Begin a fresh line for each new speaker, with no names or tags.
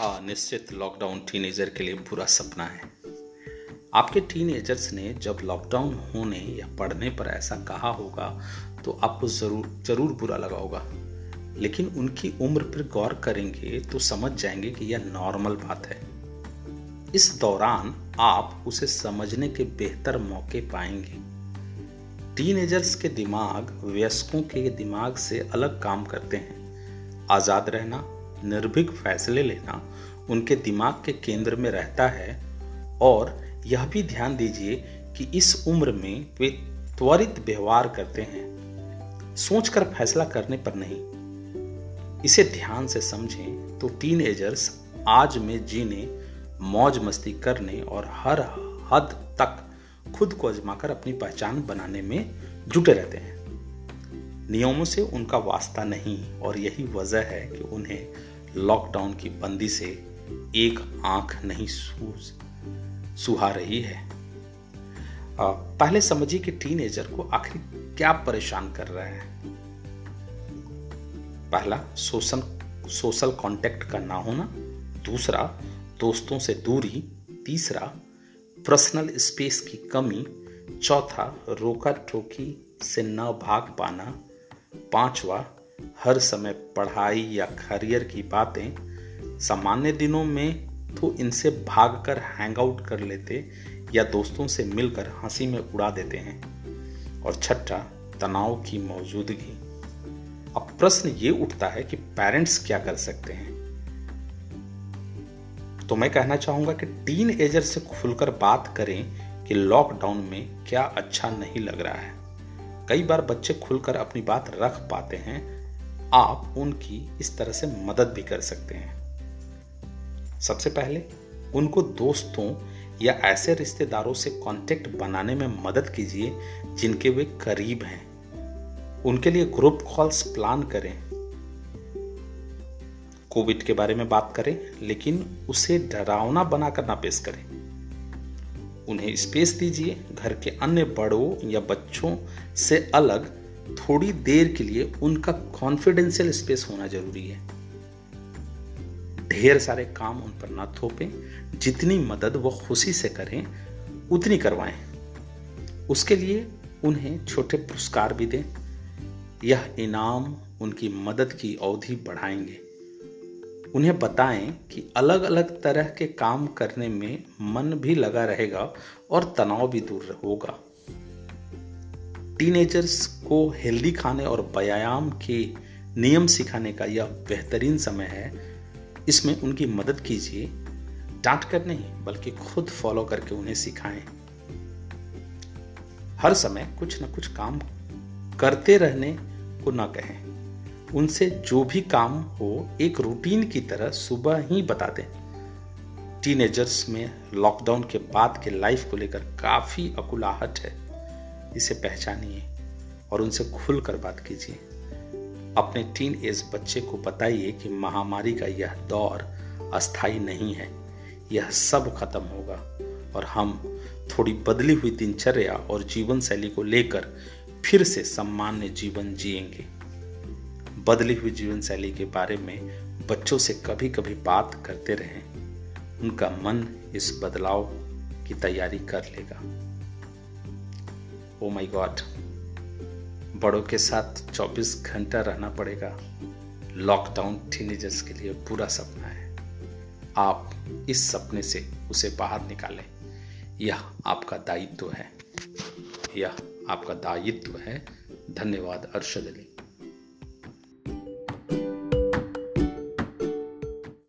हाँ निश्चित lockdown teenager के लिए बुरा सपना है। आपके टीनेजर्स ने जब लॉकडाउन होने या पढ़ने पर ऐसा कहा होगा तो आपको ज़रूर ज़रूर बुरा लगा होगा। लेकिन उनकी उम्र पर गौर करेंगे तो समझ जाएँगे कि यह नॉर्मल बात है। इस दौरान आप उसे समझने के बेहतर मौके पाएँगे। टीनेजर्स के दिमाग वयस्कों के दिमाग से अलग काम करते हैं। आज़ाद रहना निर्भीक फैसले लेना उनके दिमाग के केंद्र में रहता है। और यह भी ध्यान दीजिए कि इस उम्र में वे त्वरित व्यवहार करते हैं। सोचकर फैसला करने पर नहीं। इसे ध्यान से समझें तो टीन एजर्स आज में जीने, मौज मस्ती करने और हर हद तक खुद को अजमाकर अपनी पहचान बनाने में जुटे रहते हैं। नियमों से उनका वास्ता नहीं और यही वजह है कि उन्हें लॉकडाउन की बंदी से एक आँख नहीं सुहा रही है। पहले समझिए कि टीनेजर को आखिर क्या परेशान कर रहा है। पहला सोशल सोशल कांटेक्ट का ना होना। दूसरा, दोस्तों से दूरी। तीसरा पर्सनल स्पेस की कमी। चौथा रोका टोकी से न भाग पाना। पांचवा हर समय पढ़ाई या करियर की बातें सामान्य दिनों में तो इनसे भागकर हैंग आउट कर लेते या दोस्तों से मिलकर हँसी में उड़ा देते हैं। और छठा, तनाव की मौजूदगी। अब प्रश्न ये उठता है कि पेरेंट्स क्या कर सकते हैं? तो मैं कहना चाहूँगा कि टीन एजर से खुलकर बात करें कि लॉकडाउन में क्या अच्छा नहीं लग रहा है। कई बार बच्चे खुलकर अपनी बात रख पाते हैं आप उनकी इस तरह से मदद भी कर सकते हैं। सबसे पहले, उनको दोस्तों या ऐसे रिश्तेदारों से कांटेक्ट बनाने में मदद कीजिए जिनके वे करीब हैं। उनके लिए ग्रुप कॉल्स प्लान करें। कोविड के बारे में बात करें, लेकिन उसे डरावना बनाकर ना पेश करें। उन्हें स्पेस दीजिए, घर के अन्य बड़ों या बच्चों से अलग थोड़ी देर के लिए उनका कॉन्फिडेंशियल स्पेस होना ज़रूरी है। ढेर सारे काम उन पर ना थोपें, जितनी मदद वो खुशी से करें, उतनी करवाएँ। उसके लिए उन्हें छोटे पुरस्कार भी दें। यह इनाम उनकी मदद की अवधि बढ़ाएँगे। उन्हें बताएँ कि अलग अलग तरह के काम करने में मन भी लगा रहेगा और तनाव भी दूर होगा। टीनेजर्स को हेल्दी खाने और व्यायाम के नियम सिखाने का यह बेहतरीन समय है। इसमें उनकी मदद कीजिए। डांट कर नहीं, बल्कि खुद फॉलो करके उन्हें सिखाएँ। हर समय कुछ न कुछ काम करते रहने को न कहें। उनसे जो भी काम हो, एक रूटीन की तरह सुबह ही बता दें। टीनेजर्स में लॉकडाउन के बाद के लाइफ को लेकर काफ़ी अकुलाहट है। इसे पहचानिए और उनसे खुलकर बात कीजिए। अपने टीन एज बच्चे को बताइए कि महामारी का यह दौर अस्थाई नहीं है। यह सब खत्म होगा और हम थोड़ी बदली हुई दिनचर्या और जीवन शैली को लेकर फिर से सामान्य जीवन जिएँगे। बदली हुई जीवन शैली के बारे में बच्चों से कभी कभी बात करते रहें। उनका मन इस बदलाव की तैयारी कर लेगा। ओ माय गॉड बड़ों के साथ 24 घंटा रहना पड़ेगा। लॉकडाउन टीनेजर्स के लिए बुरा सपना है। आप इस सपने से उसे बाहर निकालें। यह आपका दायित्व है। यह आपका दायित्व है। धन्यवाद अरशद अली